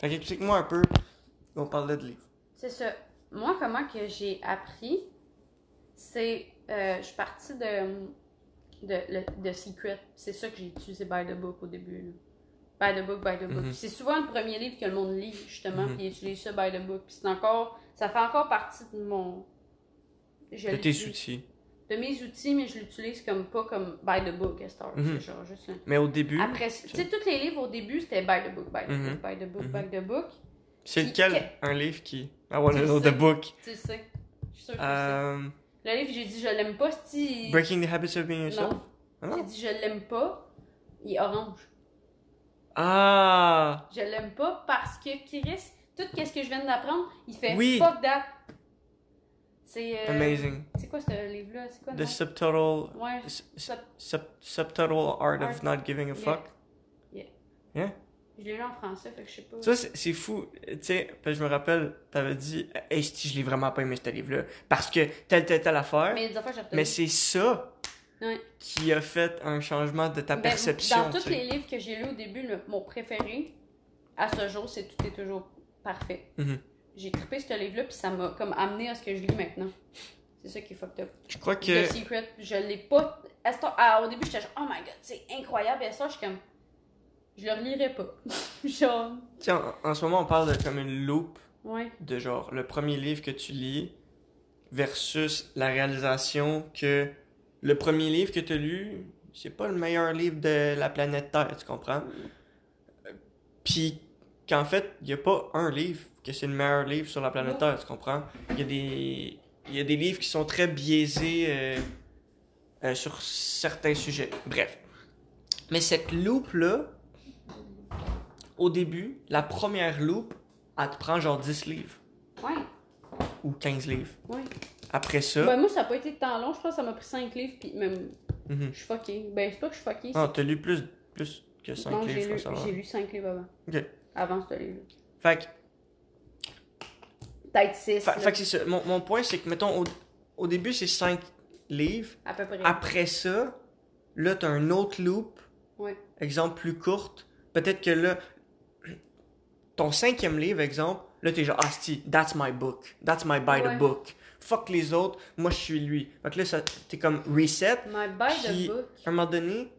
Fait qu'explique-moi un peu. On parlait de livres. C'est ça. Moi, comment que j'ai appris, c'est. euh, je suis partie de, de, le- de Secret. C'est ça que j'ai utilisé By the Book au début. là. By the Book, By the Book. Mhm. C'est souvent le premier livre que le monde lit, justement, Mhm. puis ils utilisent ça By the Book. Puis c'est encore. Ça fait encore partie de mon. Je De tes outils. De mes outils, mais je l'utilise comme pas comme By the Book, à. C'est genre juste un- Mais au début, Après, tu sais, tous les livres au début, c'était By the Book, By the Mhm. Book, By the Book, Mhm. By the Book. c'est lequel? que- un livre qui? Know sais. the book. Tu sais. Je suis sûre que tu le livre, j'ai dit je l'aime pas, si. Breaking the Habits of Being Yourself. Non? Ah J'ai non? dit je l'aime pas. Il est orange. Ah! Je l'aime pas parce que Chris, tout ce que je viens d'apprendre, il fait Oui. fuck that. C'est. euh, Amazing. C'est quoi ce livre-là? C'est quoi The subtotal. Ouais. s- s- Sub- sub- subtotal art of not giving a Yeah. fuck. Je l'ai lu en français, fait que je sais pas. Ça, c'est fou. Tu sais, je me rappelle, t'avais dit, hey, je l'ai vraiment pas aimé ce livre-là. Parce que telle, telle, telle affaire. Mais. Mais c'est ça Ouais. qui a fait un changement de ta Ben, perception. Dans tous les livres que j'ai lus au début, le- mon préféré, à ce jour, c'est Tout est toujours parfait. Mhm. J'ai trippé ce livre-là, puis ça m'a comme amené à ce que je lis maintenant. C'est ça qui est fucked up. Je crois The que. Secret, je l'ai pas. ah, au début, j'étais genre, oh my god, c'est incroyable. Et ça, je suis comme, je le relirai pas. genre, sais, en, en ce moment, on parle de comme une loupe ouais. de genre le premier livre que tu lis versus la réalisation que le premier livre que tu as lu, c'est pas le meilleur livre de la planète Terre, tu comprends? Euh, Puis qu'en fait, il y a pas un livre que c'est le meilleur livre sur la planète. Terre, tu comprends? Il y a des il y a des livres qui sont très biaisés euh, euh, sur certains sujets. Bref. Mais cette loupe là au début, la première loupe, elle te prend genre 10 livres Ouais, ou 15 livres. ouais. Après ça, Ben, moi, ça a pas été tant long. Je pense que ça m'a pris 5 livres, puis même, mhm. je suis fuckée. Ben, c'est pas que je suis fuckée. ah, t'as lu plus, plus que 5 non, livres, j'ai lu, j'ai lu 5 livres avant. Ok. Avant ce livre. Fait que, Peut-être 6. fait, fait que c'est ça. Mon, mon point, c'est que, mettons, au, au début, c'est 5 livres. À peu près. Après ça, là, t'as un autre loop. Ouais. Exemple plus courte. Peut-être que là, ton cinquième livre, exemple, là, t'es genre, ah, si, that's my book. That's my by Ouais. the book. Fuck les autres, moi, je suis lui. Fait que là, t'es comme reset. My by Puis, the book. À un moment donné,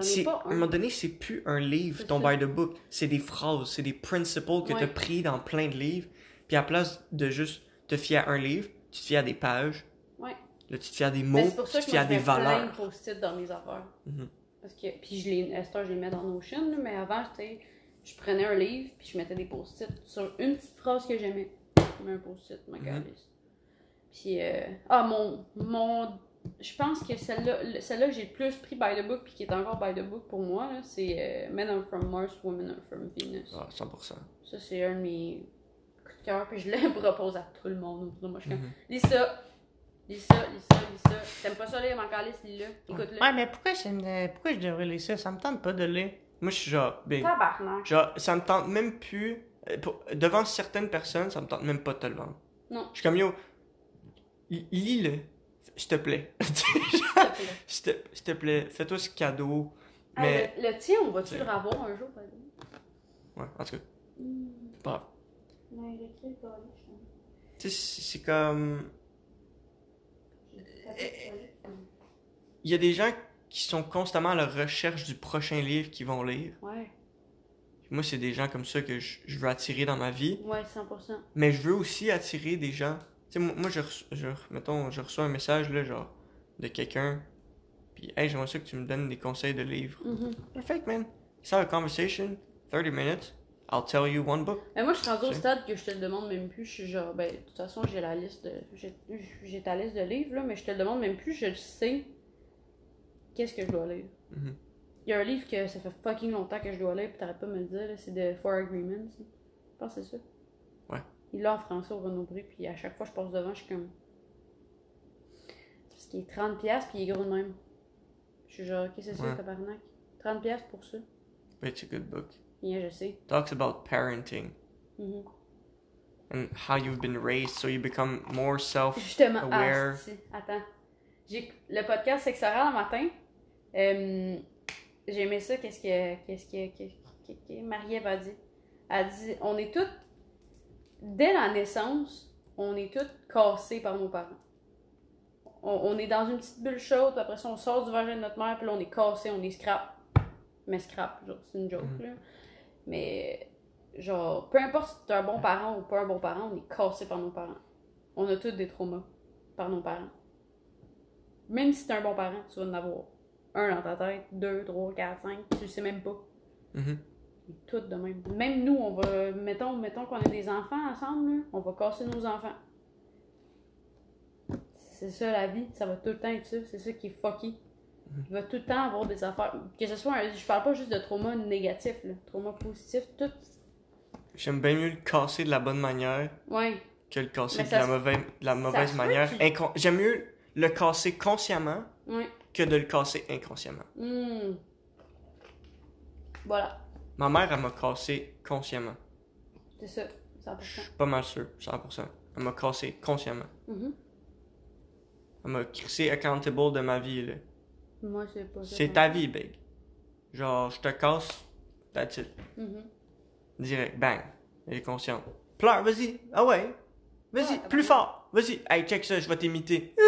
C'est- à un moment donné, c'est plus un livre, ton by the book. C'est des phrases, c'est des principles que Ouais. tu as pris dans plein de livres. Puis à la place de juste te fier à un livre, tu te fies à des pages. Ouais. Là, tu te fies à des Ben, mots, c'est pour tu ça te que fies à je des mets plein de valeurs. post-it dans mes affaires. Mhm. Parce que, puis je les, heure, je les mets dans Notion, là, mais avant, tu sais, je prenais un livre, puis je mettais des post-it sur une petite phrase que j'aimais. Je mets un post-it, ma Mhm. calisse. Puis, euh, ah, mon, mon, je pense que celle-là, le- celle-là que j'ai le plus pris by the book, puis qui est encore by the book pour moi, là, c'est euh, Men are from Mars, Women are from Venus. Ah, 100%. Ça, c'est un de mes cœur, puis je le propose à tout le monde. autour de Moi, je suis comme, Mhm. lis ça, lis ça, lis ça, lis ça. T'aimes pas ça lire, mon calice, lis-le, écoute-le. Ouais, mais pourquoi, pourquoi je devrais lire ça? Ça me tente pas de lire. Moi, je suis genre, ben, Tabarnak. genre, ça me tente même plus. euh, pour- devant certaines personnes, ça me tente même pas de te le vendre. Non. Je suis comme, yo, li- lis-le, s'il te plaît. S'il te plaît. S'il te, s'il te plaît, fais-toi ce cadeau. Hey, Mais, le, le tien, on va-tu le revoir un jour, par exemple? ouais, en tout cas, Hmm. pas grave. Tu sais, c'est comme. collège. Il y a des gens qui sont constamment à la recherche du prochain livre qu'ils vont lire. Ouais, Moi, c'est des gens comme ça que je, je veux attirer dans ma vie. ouais, 100%. Mais je veux aussi attirer des gens. Tu sais, moi, je, reçois, je, mettons, je reçois un message, là, genre, de quelqu'un. Puis, hey, j'aimerais ça que tu me donnes des conseils de livres. Mhm. Perfect, man. Let's have a conversation. 30 minutes. I'll tell you one book. Mais moi, je suis rendue au stade que je te le demande même plus. Je suis genre, ben, de toute façon, j'ai la liste de. J'ai ta liste de livres, là, mais je te le demande même plus. Je le sais. Qu'est-ce que je dois lire? Mhm. Il y a un livre que ça fait fucking longtemps que je dois lire, puis t'arrêtes pas de me le dire, là, c'est The Four Agreements. Je pense que c'est ça. Ouais. Il l'a en français au Renaud-Bré, puis à chaque fois que je passe devant, je suis comme. Parce qu'il est 30$, puis il est gros de même. Je suis genre, qu'est-ce que c'est ça, Ouais. tabarnak? 30$ pour ça. But it's a good book. Bien, je sais. Talks about parenting Mhm. and how you've been raised so you become more self. Justement, ah, si, attends. J'ai le podcast sexuel le matin. Euh, j'ai aimé ça, qu'est-ce que, qu'est-ce que, qu'est-ce que, que Marie-Ève a dit? Elle dit on est toutes, dès la naissance, on est toutes cassées par nos parents. On, on est dans une petite bulle chaude, puis après ça, on sort du vagin de notre mère, puis là, on est cassé, on est scrap. Mais scrap, c'est une joke, Mhm. là. Mais, genre, peu importe si t'es un bon parent ou pas un bon parent, on est cassé par nos parents. On a tous des traumas par nos parents. Même si t'es un bon parent, tu vas en avoir un dans ta tête, deux, trois, quatre, cinq, tu le sais même pas. Mhm. Tout de même. Même nous, on va. Mettons, mettons qu'on a des enfants ensemble, là, on va casser nos enfants. C'est ça la vie, ça va tout le temps être ça. C'est ça qui est fucky. Il va tout le temps avoir des affaires. Que ce soit un- Je parle pas juste de trauma négatif, là. Trauma positif, tout. J'aime bien mieux le casser de la bonne manière Ouais. que le casser de la se- mauvaise, de la mauvaise se manière. Incon- J'aime mieux le casser consciemment Ouais. que de le casser inconsciemment. Hmm. Voilà. Ma mère, elle m'a cassé consciemment. C'est ça. 100%. Je suis pas mal sûr, 100%. Elle m'a cassé consciemment. Mhm. Elle m'a crissé accountable de ma vie, là. Moi, c'est pas ça. C'est ta vie, big. Genre, je te casse, that's it. Mhm. Direct, bang. Elle est consciente. Pleure, vas-y. Ah ouais. Vas-y, Ouais, plus fort. Vas-y. Hey, check ça, je vais t'imiter.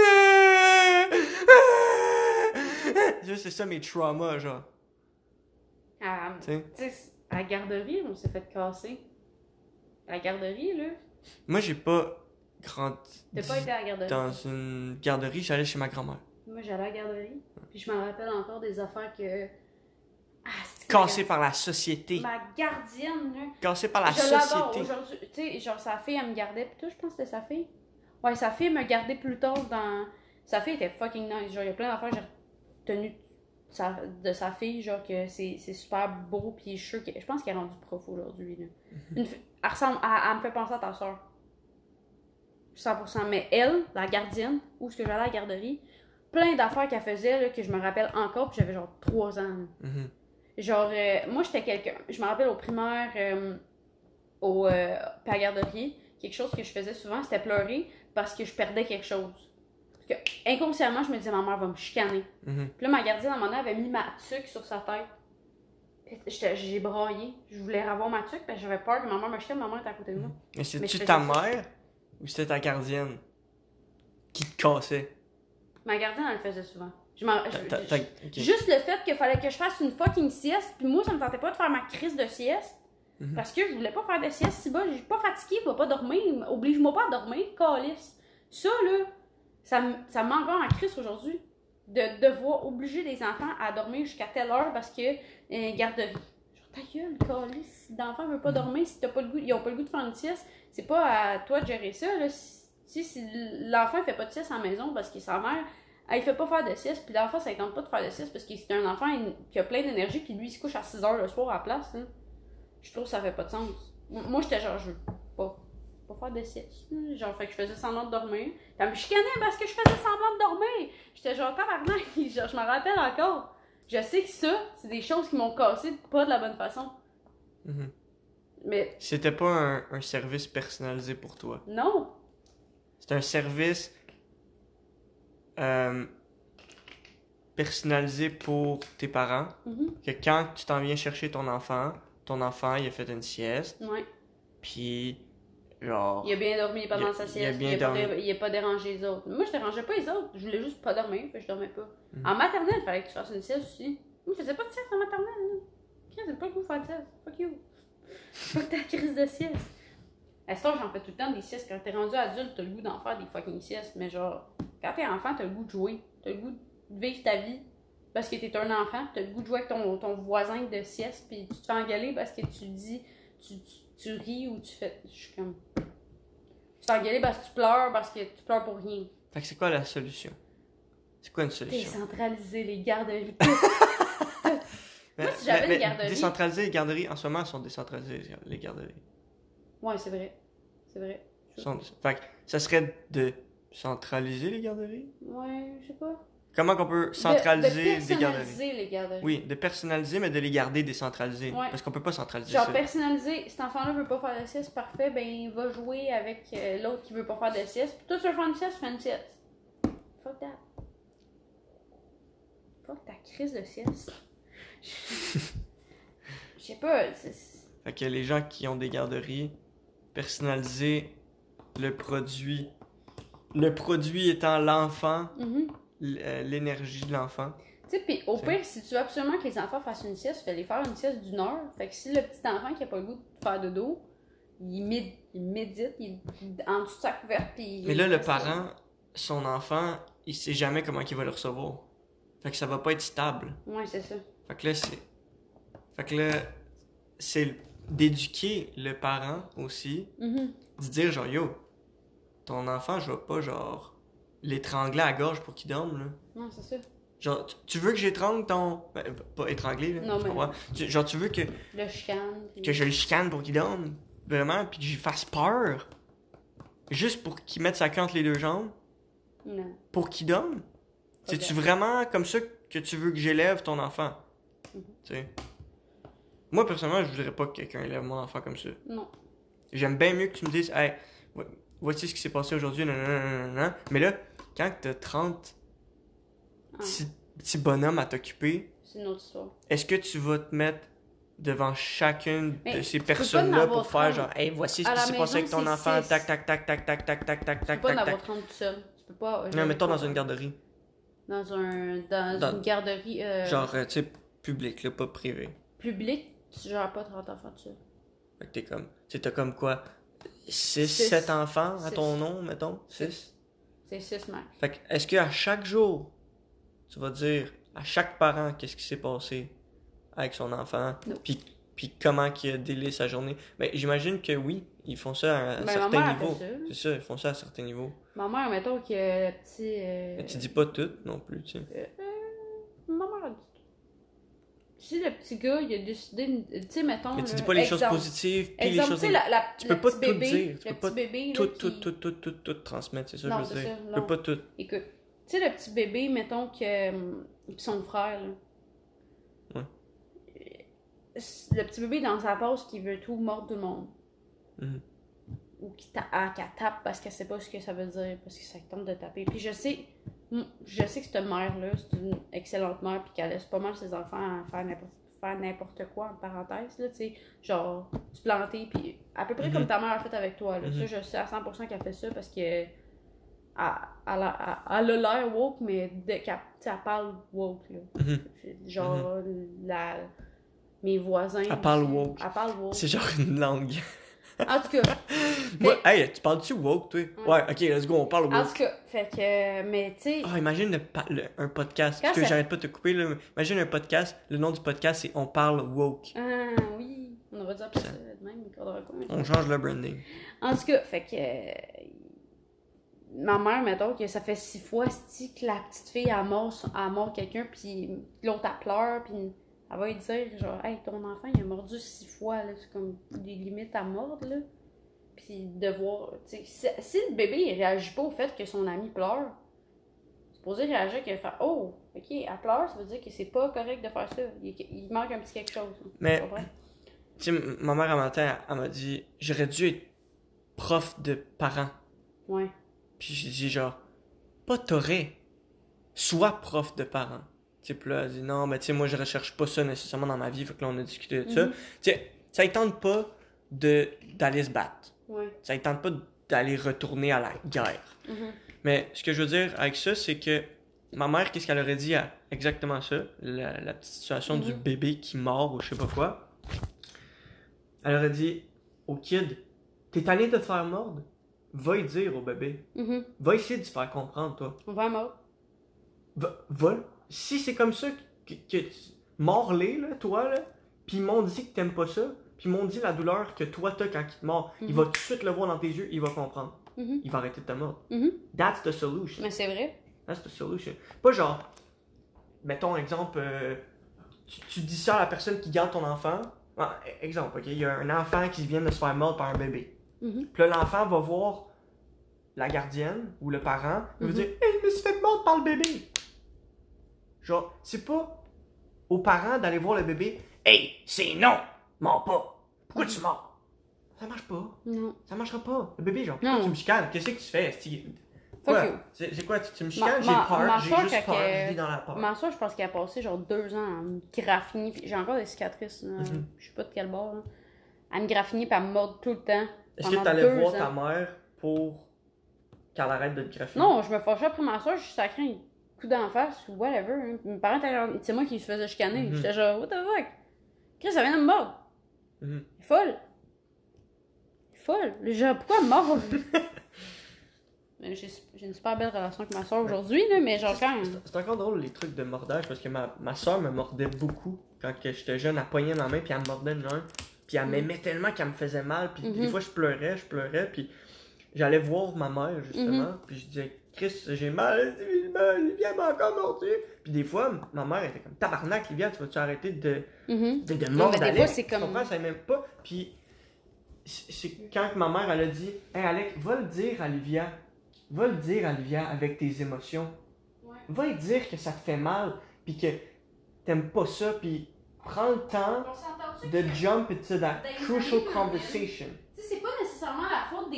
C'est ça mes traumas, genre. Ah, Tu sais? tu sais, à la garderie, on s'est fait casser. À la garderie, là. Moi, j'ai pas grandi T'as pas été à la garderie? dans une garderie, j'allais chez ma grand-mère. Moi, j'allais à la garderie. Puis je me rappelle encore des affaires que. Ah, Cassé par la société. Ma gardienne, là. Cassé par la je société. aujourd'hui. Tu sais, genre, sa fille, elle me gardait. Puis toi, je pense que c'était sa fille. Ouais, sa fille me gardait plus tard dans. Sa fille était fucking nice. Genre, il y a plein d'affaires que j'ai retenues de sa, de sa fille. Genre, que c'est super beau. Puis je suis sûre que. Je pense qu'elle est rendue prof aujourd'hui, là. Mhm. Une elle ressemble. Elle, elle me fait penser à ta soeur. 100%. Mais elle, la gardienne, où est-ce que j'allais à la garderie, plein d'affaires qu'elle faisait, là, que je me rappelle encore. Puis j'avais genre 3 ans. Mhm. Genre, euh, moi, j'étais quelqu'un. Je me rappelle au primaire, euh, au, euh, à garderie, quelque chose que je faisais souvent, c'était pleurer parce que je perdais quelque chose. Parce que inconsciemment, je me disais, ma mère va me chicaner. Mhm. Puis là, ma gardienne, à un moment donné, avait mis ma tuque sur sa tête. J'ai braillé. Je voulais avoir ma tuque parce que j'avais peur que ma mère me chicane. Ma mère était à côté de moi. Mais c'est-tu Mais ta ça. mère ou c'était ta gardienne qui te cassait? Ma gardienne, elle le faisait souvent. Je je-. Juste le fait qu'il fallait que je fasse une fucking sieste, puis moi, ça me tentait pas de faire ma crise de sieste. Mhm. Parce que je voulais pas faire de sieste si bas, je suis pas fatiguée, je vais pas dormir. Oblige-moi pas à dormir, calice. Ça, là, ça, ça me encore en crise aujourd'hui. De devoir obliger les enfants à dormir jusqu'à telle heure parce que euh, garderie. Genre, ta gueule, calice. Si l'enfant veut pas dormir, si t'as pas le goût, ils ont pas le goût de faire une sieste, c'est pas à toi de gérer ça, là. Si, si l'enfant fait pas de sieste à la maison parce qu'il est sa mère, elle, il fait pas faire de sieste, puis l'enfant, ça ne tente pas de faire de sieste parce que c'est un enfant qui a plein d'énergie, puis lui, il se couche à 6 heures le soir à la place. là. Je trouve que ça fait pas de sens. Moi, j'étais genre, je veux pas, pas faire de sieste. là. Genre, fait que je faisais semblant de dormir. Puis elle me chicanait parce que je faisais semblant de dormir. J'étais genre, tabarnak, genre, je me rappelle encore. Je sais que ça, c'est des choses qui m'ont cassé pas de la bonne façon. Mhm. Mais C'était pas un, un service personnalisé pour toi? non, C'est un service euh, personnalisé pour tes parents. Mhm. Que quand tu t'en viens chercher ton enfant, ton enfant il a fait une sieste, ouais. puis genre. Il a bien dormi pendant a- sa il a sieste. bien Il a, pas, dormi. dé- il a pas dérangé les autres. Moi, je dérangeais pas les autres. Je voulais juste pas dormir. Je dormais pas. Mhm. En maternelle, il fallait que tu fasses une sieste aussi. Moi, je faisais pas de sieste en maternelle. Chris, j'ai pas le goût de faire de sieste. Fuck you. Fuck ta crise de sieste. À ce temps, j'en fais tout le temps des siestes? Quand t'es rendu adulte, t'as le goût d'en faire des fucking siestes. Mais genre, quand t'es enfant, t'as le goût de jouer. T'as le goût de vivre ta vie. Parce que t'es un enfant. T'as le goût de jouer avec ton, ton voisin de sieste. Puis tu te fais engueuler parce que tu dis. Tu, tu, tu ris ou tu fais. Je suis comme. Tu te fais engueuler parce que tu pleures, parce que tu pleures pour rien. Fait que c'est quoi la solution? C'est quoi une solution? Décentraliser les garderies. Moi, si j'avais une garderie- Décentraliser les garderies, en ce moment, elles sont décentralisées, les garderies. Ouais, c'est vrai. C'est vrai. Sont- Fait que ça serait de centraliser les garderies? Ouais, je sais pas. Comment qu'on peut centraliser de des garderies? personnaliser les garderies. Oui, de personnaliser, mais de les garder décentralisées. Ouais. Parce qu'on peut pas centraliser Genre ça. personnaliser, cet enfant-là veut pas faire de sieste, parfait, ben il va jouer avec euh, l'autre qui veut pas faire de sieste. Puis toi tu veux faire une sieste, fais une sieste. Fuck that. Fuck ta crise de sieste. Je sais pas, c'est- Fait que les gens qui ont des garderies, personnaliser le produit. Le produit étant l'enfant, Mhm. euh, l'énergie de l'enfant. Tu sais, puis au pire, si tu veux absolument que les enfants fassent une sieste, fais-les faire une sieste d'une heure. Fait que si le petit enfant qui a pas le goût de faire de dos, il, méd- il médite, il est en dessous de sa couverte, puis... Mais là, le parent, son enfant, il sait jamais comment il va le recevoir. Fait que ça va pas être stable. Ouais, c'est ça. Fait que là, c'est. Fait que là, c'est d'éduquer le parent aussi, Mhm. de dire genre, yo, ton enfant, je vais pas genre l'étrangler à la gorge pour qu'il dorme, là. Non, c'est ça. Genre, tu, veux que j'étrangle ton. Ben, pas étrangler, là. Non, mais-? Tu- genre, tu veux que, Le chicane. puis- que je le chicane pour qu'il dorme, vraiment, puis que j'y fasse peur, juste pour qu'il mette sa queue entre les deux jambes, Non. pour qu'il dorme? C'est-tu vraiment comme ça que tu veux que j'élève ton enfant? Mhm. Tu sais? Moi, personnellement, je voudrais pas que quelqu'un élève mon enfant comme ça. Non. J'aime bien mieux que tu me dises, hey, vo- voici ce qui s'est passé aujourd'hui. Mais là, quand t'as 30 Ah, petits, petits bonhommes à t'occuper, c'est une autre histoire. est-ce que tu vas te mettre devant chacune Mais de ces tu personnes-là pour faire 30. genre, hey, voici ce À qui s'est passé avec ton enfant, six. tac, tac, tac, tac, tac, tac, tac, tac, Tu tac, peux pas en tac, avoir tac. 30 tout seul. Tu peux pas... euh, Non, mettons dans une garderie. Dans, un, dans, Dans- une garderie euh, Genre, euh, tu sais, public, là, pas privé. publique, tu gères pas 30 enfants seul. Fait que t'es comme, tu t'as comme quoi, 6, Six. 7 enfants à Six. ton nom, mettons? 6? C'est 6 max. Fait que, est-ce qu'à chaque jour, tu vas dire à chaque parent qu'est-ce qui s'est passé avec son enfant, puis, puis comment qu'il a délai sa journée? Mais j'imagine que oui, ils font ça à un Ben, certain niveau. C'est ça, ils font ça à certains niveaux. Ma mère, mettons que le petit... euh, Mais tu dis pas tout non plus, tu sais. Ma mère a dit tout. Si le petit gars, il a décidé... Tu sais, mettons... Mais tu dis pas les choses positives, puis les choses la, la, Tu peux pas tout bébé, dire, tu le peux pas petit bébé, là, tout, qui- tout, tout, tout, tout, tout transmettre, c'est ça Non, je veux dire. Tu peux pas tout. Écoute, tu sais, le petit bébé, mettons que. hum, Pis son frère, là. Ouais. Euh, Le petit bébé dans sa pause qui veut tout mordre tout le monde. Mhm. Ou qui ta- ah, qu'elle tape parce qu'elle sait pas ce que ça veut dire, parce que ça tente de taper. Puis je sais, je sais que cette mère-là, c'est une excellente mère, puis qu'elle laisse pas mal ses enfants à faire n'importe faire n'importe quoi, en parenthèse, là, tu sais, genre, se planter, puis à peu près Mhm. comme ta mère a fait avec toi, là. Mhm. Ça, je sais à 100% qu'elle fait ça parce que elle, a l'air woke, mais dès qu'elle tu sais, elle parle woke, là. Mhm. Genre, la, mes voisins. Elle parle aussi, woke. Elle parle woke. C'est genre une langue. En tout cas, Moi, hey, tu parles-tu woke, toi? Ouais, ok, let's go, on parle en woke. tout cas, fait que, mais tu sais, Ah, imagine le pa- le- un podcast. Parce que j'arrête pas de te couper, là. Imagine un podcast. Le nom du podcast, c'est On parle woke. ah oui, on aurait dû appeler ça de même, mais- On change le branding. En tout cas, fait que. ma mère, mettons, que ça fait six fois que la petite fille, elle mord quelqu'un, puis l'autre, elle pleure, puis elle va lui dire, genre, hey, ton enfant, il a mordu six fois, là. C'est comme des limites à mordre, là. Puis de voir, si, si le bébé, il réagit pas au fait que son ami pleure, c'est supposé réagir qu'il va faire, oh, ok, elle pleure, ça veut dire que c'est pas correct de faire ça. Il, il manque un petit quelque chose. Mais- Tu sais, ma mère, un matin, elle m'a dit J'aurais dû être prof de parents. Ouais. Puis j'ai dit, genre, pas t'aurais. Sois prof de parents. Puis là, elle dit Non, mais tu sais, moi, je recherche pas ça nécessairement dans ma vie. Fait que là, on a discuté de ça. Tu sais, ça ne tente pas de- d'aller se battre. Ouais. Ça ne tente pas d'aller retourner à la guerre. Mhm. Mais ce que je veux dire avec ça, c'est que ma mère, qu'est-ce qu'elle aurait dit à exactement ça, la, la petite situation du Mhm. bébé qui mord ou je sais pas quoi. Elle aurait dit au kid, t'es allé de te faire mordre, va y dire au bébé, Mhm. va essayer de se faire comprendre, toi. On va mort. Va, va- si c'est comme ça que, que, que mords-les, là, toi, là, puis ils m'ont dit que t'aimes pas ça, puis ils m'ont dit la douleur que toi t'as quand il te mord, il Mhm. va tout de suite le voir dans tes yeux, il va comprendre. Mhm. Il va arrêter de te mordre. Mhm. That's the solution. Mais c'est vrai. That's the solution. Pas genre, mettons exemple, euh, tu, tu dis ça à la personne qui garde ton enfant. Ah, exemple, ok, il y a un enfant qui vient de se faire mordre par un bébé. Puis là, l'enfant va voir la gardienne ou le parent, il va dire Hey, je me suis fait mordre par le bébé. Genre, c'est pas aux parents d'aller voir le bébé Hey, c'est non, mens pas. Pourquoi tu mords Ça marche pas. Non. Ça marchera pas. Le bébé, genre, pourquoi Non. tu me chicanes? Qu'est-ce que tu fais. C'est c'est quoi? Tu, tu me chicanes? J'ai peur. J'ai juste peur. Je vis dans la peur. Ma soeur, je pense qu'elle a passé genre deux ans en graphie. puis J'ai encore des cicatrices. là. Mhm. Je sais pas de quel bord. là. elle me graffiner puis elle me mordre tout le temps. Est-ce que t'allais voir ans. ta mère pour qu'elle arrête de te graffiner? Non, je me fâchais après ma soeur, je sacré un coup d'en face ou whatever. hein. Mes parents étaient genre- c'est moi qui se faisais chicaner. Mhm. J'étais genre, what the fuck? Chris, ça vient de me mordre. Mhm. Elle est folle. Elle est folle. Genre, pourquoi elle mord? Mais J'ai une super belle relation avec ma soeur aujourd'hui, là, mais genre quand. C'est- encore drôle les trucs de mordage parce que ma, ma soeur me mordait beaucoup quand j'étais jeune. Elle poignait ma main puis elle me mordait le main. Puis elle Mhm. m'aimait tellement qu'elle me faisait mal. Puis des Mhm. fois je pleurais, je pleurais. Puis j'allais voir ma mère justement. Puis je disais, Chris, j'ai mal, j'ai mal, Livia m'a encore mordu. Puis des fois, ma mère était comme, tabarnak, Livia, tu vas-tu arrêter de, Mhm. de, de mais mordre des fois, c'est comme- comprends, même pas. Puis c'est quand ma mère, elle a dit, Hey Alec, va le dire à Livia. Va le dire à Livia avec tes émotions. Ouais. Va lui dire que ça te fait mal, puis que t'aimes pas ça, puis prends le temps de jump into that crucial années conversation. Tu sais, c'est pas nécessairement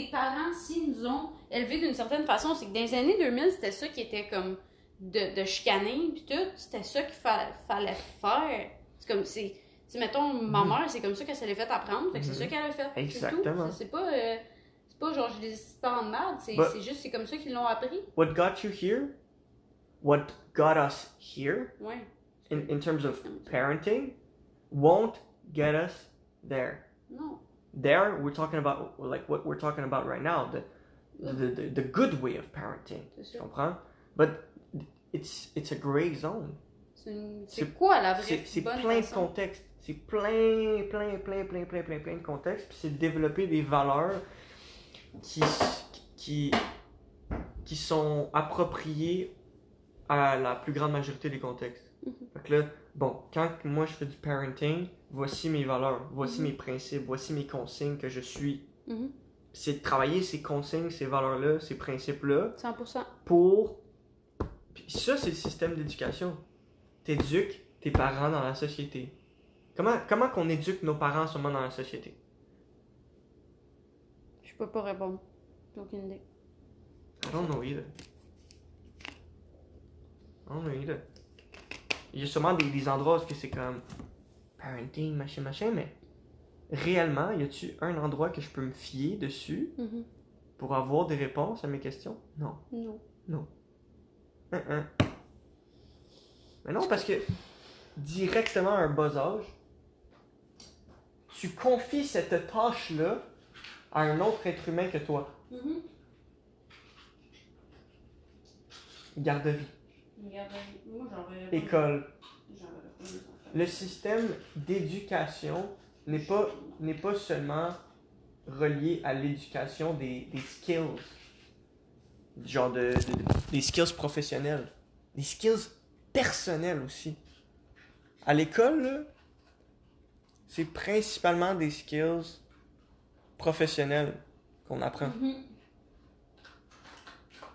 des parents s'ils nous ont élevés d'une certaine façon. C'est que dans les années 2000, c'était ça qui était comme de, de chicaner, puis tout. C'était ça qu'il fa- fallait faire. C'est comme, c'est. Mettons, ma Mhm. mère, c'est comme ça qu'elle s'est fait apprendre. Fait que c'est Mhm. ça qu'elle a fait. Exactement. C'est pas. euh, c'est pas genre, je les parents de merde. C'est c'est juste, c'est comme ça qu'ils l'ont appris. What got you here, what got us here, Ouais. in, in terms of parenting, won't get us there. Non. There, we're talking about, like what we're talking about right now, the, the, the, the good way of parenting. Tu comprends? But it's, it's a gray zone. C'est quoi la vraie C'est plein de façon? contextes. C'est plein, plein, plein, plein, plein, plein, plein de contextes. Puis c'est de développer des valeurs qui, qui, qui sont appropriées à la plus grande majorité des contextes. Mhm. Fait que là, bon, quand moi je fais du parenting, voici mes valeurs, voici Mhm. mes principes, voici mes consignes que je suis. Mhm. C'est de travailler ces consignes, ces valeurs-là, ces principes-là 100%. pour. Puis ça, c'est le système d'éducation. T'éduques tes parents dans la société. Comment, comment qu'on éduque nos parents en ce moment dans la société? Je peux pas répondre. J'ai aucune idée. I don't know either. I don't know either. Il y a sûrement des, des endroits où c'est comme parenting, machin, machin, mais réellement, y a-tu un endroit que je peux me fier dessus Mhm. pour avoir des réponses à mes questions? Non. Non. Hein, hein. Mais non, parce que directement à un bas âge, tu confies cette tâche-là à un autre être humain que toi. Mhm. Garderie, moi école. J'en verrais pas mes enfants. Le système d'éducation n'est pas, n'est pas seulement relié à l'éducation des, des skills, genre de, de- des skills professionnels, des skills personnels aussi. À l'école, c'est principalement des skills professionnels qu'on apprend. Mhm.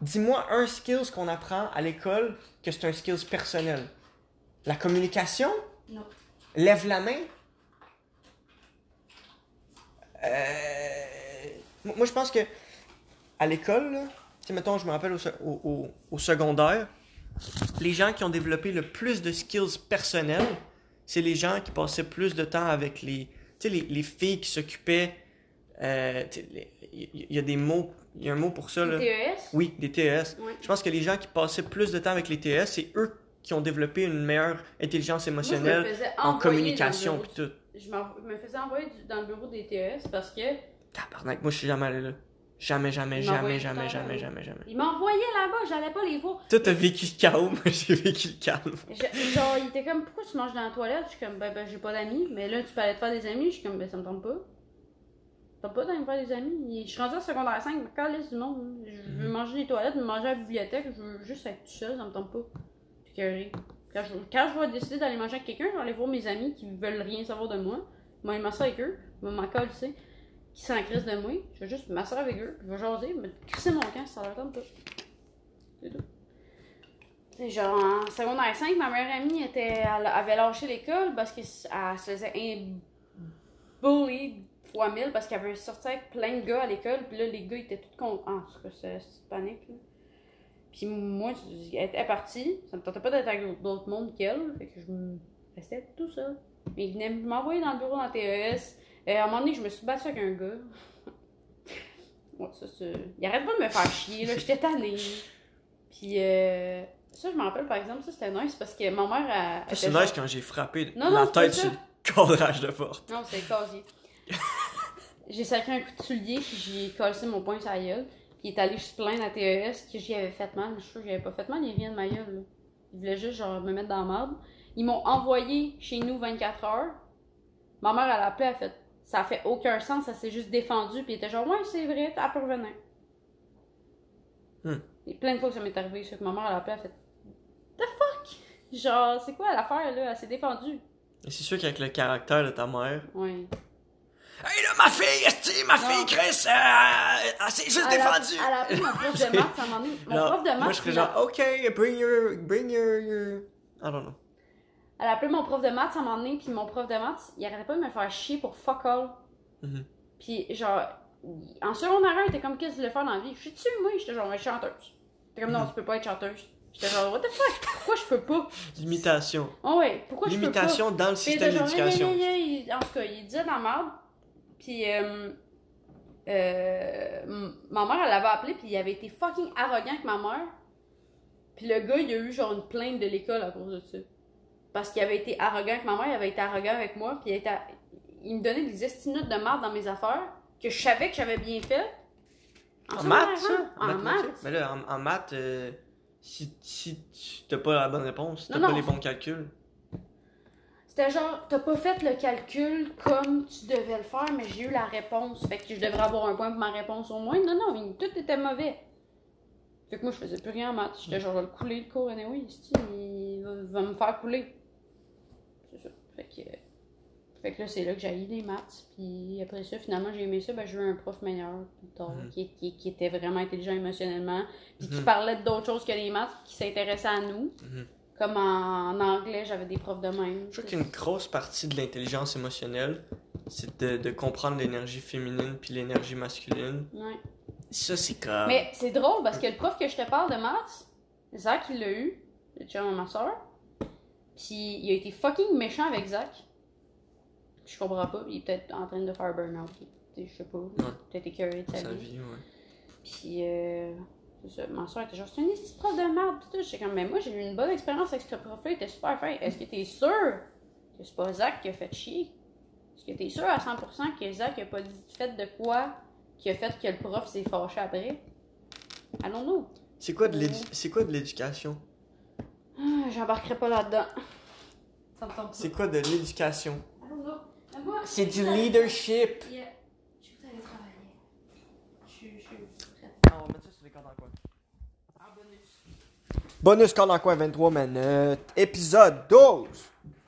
Dis-moi un skills qu'on apprend à l'école que c'est un skills personnel. La communication? Non. Lève la main. Euh, Moi, je pense que à l'école, tu mettons, je me rappelle au, au- secondaire, les gens qui ont développé le plus de skills personnels, c'est les gens qui passaient plus de temps avec les, les, les filles qui s'occupaient. euh, Il y, y a des mots, il y a un mot pour ça là. TES? Oui, des TES. Je pense que les gens qui passaient plus de temps avec les TES, c'est eux qui ont développé une meilleure intelligence je me émotionnelle en communication bureau- tout. Je me faisais envoyer du- dans le bureau des TES parce que Tabarnak, moi je suis jamais allé là. Jamais, jamais, jamais, jamais, jamais, jamais, jamais. ils m'envoyaient là-bas, j'allais pas les voir. Toi, t'as vécu le chaos, moi j'ai vécu le calme. Je- genre, il était comme, pourquoi tu manges dans la toilette? Je suis comme, ben, ben j'ai pas d'amis. Mais là, tu peux aller te faire des amis. Je suis comme, ben, ça me tente pas. T'as pas d'aller me faire des amis. Je suis rendue en secondaire 5, me calisse du monde. Je veux Mhm. manger les toilettes, me manger à la bibliothèque. Je veux juste être tout seul, ça me tente pas. Quand je, quand je vais décider d'aller manger avec quelqu'un, je vais aller voir mes amis qui veulent rien savoir de moi. Je vais avec eux. Je vais m'en sais qui s'en crisse de moi. Je vais juste m'asseoir avec eux. Je vais jaser, me crisser mon camp si ça leur tente pas. C'est tout. C'est genre en secondaire 5, ma meilleure amie était, avait lâché l'école parce qu'elle se faisait un bully fois mille parce qu'elle avait sorti avec plein de gars à l'école. Puis là, les gars étaient tous contents. Ah, c'est quoi, c'est c'est panique. Là. Puis moi, elle était partie. Ça me tentait pas d'être avec d'autres mondes qu'elle. Fait que je me restais tout seul. Mais ils venaient m'envoyer dans le bureau dans TES. Et à un moment donné, je me suis battue avec un gars. ouais, ça, c'est. Il arrête pas de me faire chier, là. J'étais tannée. Puis, euh, ça, je me rappelle, par exemple, ça, c'était nice parce que ma mère, a. Ça, C'est nice quand j'ai frappé Non, la non, tête ça. sur le cadrage de porte. Non, c'est casier. j'ai sacré un coup de soulier, puis j'ai cassé mon poing sur la gueule. Puis il est allé se plaindre à TES que j'y avais fait mal. Je suis sûre que j'avais pas fait mal, il vient de ma gueule. Là. Il voulait juste genre me mettre dans la merde. Ils m'ont envoyé chez nous 24 heures. Ma mère, elle a appelé, elle a fait Ça fait aucun sens, ça s'est juste défendu. Puis il était genre Ouais, c'est vrai, peut revenir. Hmm. Et plein de fois que ça m'est arrivé, c'est que ma mère, elle a appelé, elle a fait The fuck? Genre, c'est quoi l'affaire là? Elle s'est défendue. Et c'est sûr qu'avec le caractère de ta mère. Ouais. Hey là, ma fille, esti, ma Non. fille, Chris, euh, elle s'est juste défendue. Elle a appelé mon prof de maths à un moment donné. Mon Non, prof de maths. Moi, je serais genre, OK, bring your, bring your, your... I don't know. Elle a appelé mon prof de maths à un moment donné, puis mon prof de maths, il arrêtait pas de me faire chier pour fuck all. Mhm. Puis genre, en secondaire, il était comme qu'est-ce que tu voulais faire dans la vie? Je suis dessus, moi, j'étais genre, chanteuse. T'es comme non, tu peux pas être chanteuse. J'étais genre, what the fuck? Pourquoi je peux pas? Limitation. Oh ouais, pourquoi je peux pas? Limitation dans le système d'éducation. En tout cas, il disait dans la merde. Puis, euh, euh, ma mère, elle l'avait appelé, puis il avait été fucking arrogant avec ma mère. Puis le gars, il a eu genre une plainte de l'école à cause de ça. Parce qu'il avait été arrogant avec ma mère, il avait été arrogant avec moi, puis il, était, il me donnait des estinutes de merde dans mes affaires que je savais que j'avais bien fait. En maths, ça? En mathématiques? maths. Mais là, en, en maths, euh, si, si tu t'as pas la bonne réponse, si t'as pas non. les bons calculs. C'était genre, t'as pas fait le calcul comme tu devais le faire, mais j'ai eu la réponse. Fait que je devrais avoir un point pour ma réponse au moins. Non, non, tout était mauvais. Fait que moi, je faisais plus rien en maths. J'étais genre, je vais le couler le cours, anyway, il va, va me faire couler. C'est ça. Fait que, fait que là, c'est là que j'ai eu les maths. Puis après ça, finalement, j'ai aimé ça. Ben, j'ai eu un prof meilleur plus tard, Mhm. qui, qui, qui était vraiment intelligent émotionnellement. Puis qui Mhm. parlait d'autres choses que les maths, qui s'intéressait à nous. Mhm. Comme en, en anglais, j'avais des profs de même. Je trouve qu'une grosse partie de l'intelligence émotionnelle, c'est de, de comprendre l'énergie féminine puis l'énergie masculine. Ouais. Ça, c'est comme. Mais c'est drôle parce que le prof que je te parle de maths, Zach, il l'a eu, le chum ma soeur. Puis il a été fucking méchant avec Zach. Je comprends pas. Il est peut-être en train de faire burn-out. Je sais pas. Peut-être écœuré de sa, sa vie. vie, ouais. Puis, euh, ça. Ma soeur était genre, c'est un esti de prof de merde. Pis tout. J'étais comme, mais moi, j'ai eu une bonne expérience avec ce prof-là. Il était super fin. Est-ce que t'es sûr que c'est pas Zach qui a fait chier? Est-ce que t'es sûr à 100% que Zach a pas dit, fait de quoi qui a fait que le prof s'est fâché après? Allons-nous. C'est quoi de l'édu- c'est quoi de l'éducation? Ah, J'embarquerai pas là-dedans. Ça me tente pas. C'est quoi de l'éducation? C'est du leadership! Yeah. Je suis allée travailler. Je suis je suis prête. Ah, on va mettre ça sur les cordes en coin. En bonus. Cordes en coin, 23 minutes. Épisode 12!